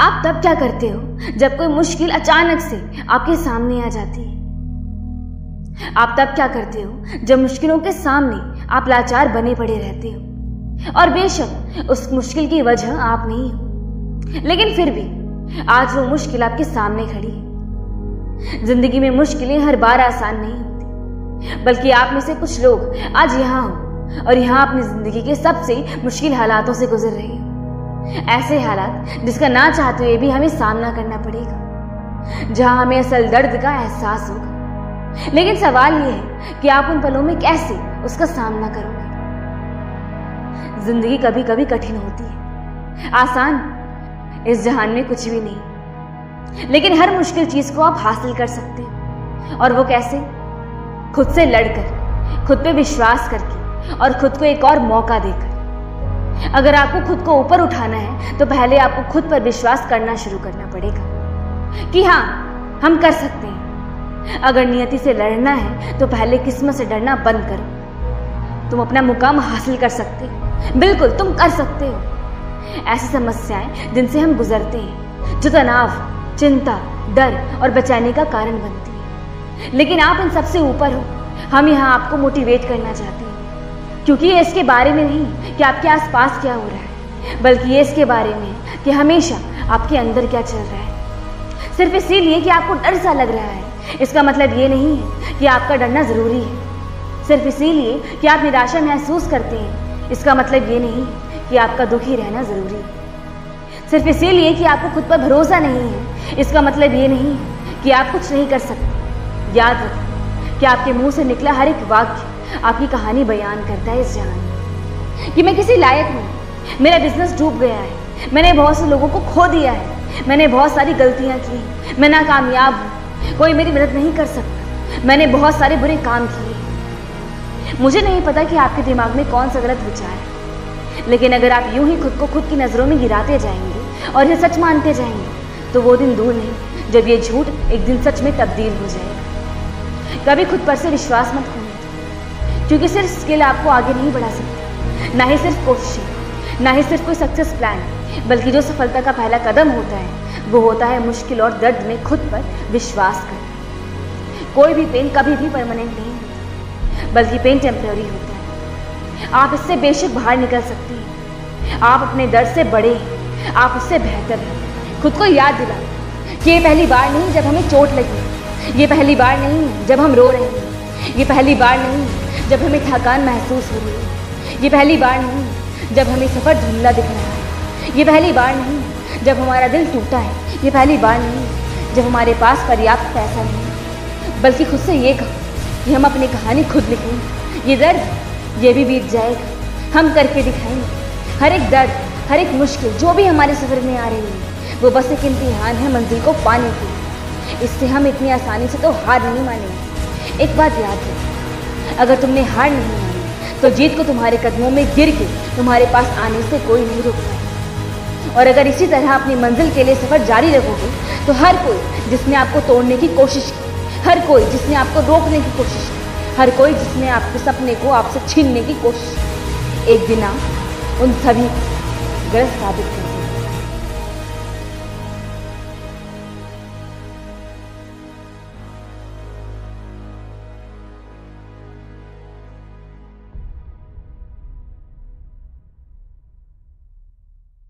आप तब क्या करते हो जब कोई मुश्किल अचानक से आपके सामने आ जाती है? आप तब क्या करते हो जब मुश्किलों के सामने आप लाचार बने पड़े रहते हो? और बेशक उस मुश्किल की वजह आप नहीं हो। लेकिन फिर भी आज वो मुश्किल आपके सामने खड़ी है। ज़िंदगी में मुश्किलें हर बार आसान नहीं होती। बल्कि आप में से कुछ लोग आज यहाँ हो और यहाँ अपनी ज़िंदगी के सबसे मुश्किल हालातों से गुजर रहे हो। ऐसे हालात जिसका ना चाहते हुए भी हमें सामना करना पड़ेगा, जहाँ हमें असल दर्द का एहसास होगा। लेकिन सवाल यह है कि आप उन पलों में कैसे उसका सामना करोगे? ज़िंदगी कभी कभी कठिन होती है। आसान इस जहान में कुछ भी नहीं। लेकिन हर मुश्किल चीज़ को आप हासिल कर सकते हो। और वो कैसे? खुद से लड़कर, खुद पे विश्वास करके और खुद को एक और मौका देकर। अगर आपको खुद को ऊपर उठाना है तो पहले आपको खुद पर विश्वास करना शुरू करना पड़ेगा। कि हाँ हम कर सकते हैं। अगर नियति से लड़ना है तो पहले किस्मत से डरना बंद करो। तुम अपना मुकाम हासिल कर सकते हो। बिल्कुल, तुम कर सकते हो। ऐसी समस्याएँ जिनसे हम गुजरते हैं, जो तनाव, चिंता, डर और बचाने का कारण बनती है। लेकिन आप इन सबसे ऊपर हो। हम यहाँ आपको मोटिवेट करना चाहते हैं। क्योंकि ये इसके बारे में नहीं कि आपके आसपास क्या हो रहा है, बल्कि ये इसके बारे में कि हमेशा आपके अंदर क्या चल रहा है। सिर्फ़ इसीलिए कि आपको डर सा लग रहा है। इसका मतलब ये नहीं है कि आपका डरना ज़रूरी है। सिर्फ़ इसीलिए कि आप निराशा महसूस करते हैं। इसका मतलब ये नहीं है कि आपका दुखी रहना ज़रूरी है। सिर्फ़ इसीलिए कि आपको खुद पर भरोसा नहीं है। इसका मतलब ये नहीं है कि आप कुछ नहीं कर सकते। याद रखें कि आपके मुँह से निकला हर एक वाक्य आपकी कहानी बयान करता है इस जहान कि मैं किसी लायक नहीं, मेरा बिज़नेस डूब गया है। मैंने बहुत से लोगों को खो दिया है। मैंने बहुत सारी गलतियाँ की मैं नाकामयाब हूँ। कोई मेरी मदद नहीं कर सकता। मैंने बहुत सारे बुरे काम किए मुझे नहीं पता कि आपके दिमाग में कौन सा गलत विचार है। लेकिन अगर आप यूँ ही खुद को खुद की नज़रों में गिराते जाएँगे और ये सच मानते जाएँगे तो वो दिन दूर नहीं, जब ये झूठ एक दिन सच में तब्दील हो जाएगा। कभी खुद पर से विश्वास मत खोने क्योंकि सिर्फ़ स्किल आपको आगे नहीं बढ़ा सकती। ना ही सिर्फ़ कोशिश, ना ही सिर्फ़ कोई सक्सेस प्लान बल्कि जो सफलता का पहला कदम होता है, वो होता है मुश्किल और दर्द में खुद पर विश्वास करना। कोई भी पेन कभी भी परमानेंट नहीं होता, बल्कि पेन टेम्प्रेरी होता है। आप इससे बेशक बाहर निकल सकते हैं। आप अपने दर्द से बड़े हैं। आप उससे बेहतर हैं। खुद को याद दिला कि ये पहली बार नहीं जब हमें चोट लगी, ये पहली बार नहीं जब हम रो रहे हैं। ये पहली बार नहीं जब हमें थकान महसूस हो रही है। ये पहली बार नहीं जब हमें सफ़र धुंधला दिख रहा है। ये पहली बार नहीं जब हमारा दिल टूटा है। ये पहली बार नहीं जब हमारे पास पर्याप्त पैसा नहीं बल्कि खुद से ये कहो कि हम अपनी कहानी खुद लिखेंगे। ये दर्द, ये भी बीत जाएगा। हम करके दिखाएँगे। हर एक दर्द, हर एक मुश्किल जो भी हमारे सफ़र में आ रही है, वो बस एक इम्तिहान है मंजिल को पाने की इससे हम इतनी आसानी से तो हार नहीं मानेंगे। एक बात याद रखें अगर तुमने हार नहीं मानी तो जीत को तुम्हारे कदमों में गिर के तुम्हारे पास आने से कोई नहीं रोक पाए और अगर इसी तरह अपनी मंजिल के लिए सफ़र जारी रखोगे तो हर कोई जिसने आपको तोड़ने की कोशिश की, हर कोई जिसने आपको रोकने की कोशिश की, हर कोई जिसने आपके सपने को आपसे छीनने की कोशिश की, एक दिन आप उन सभी गलत साबित कर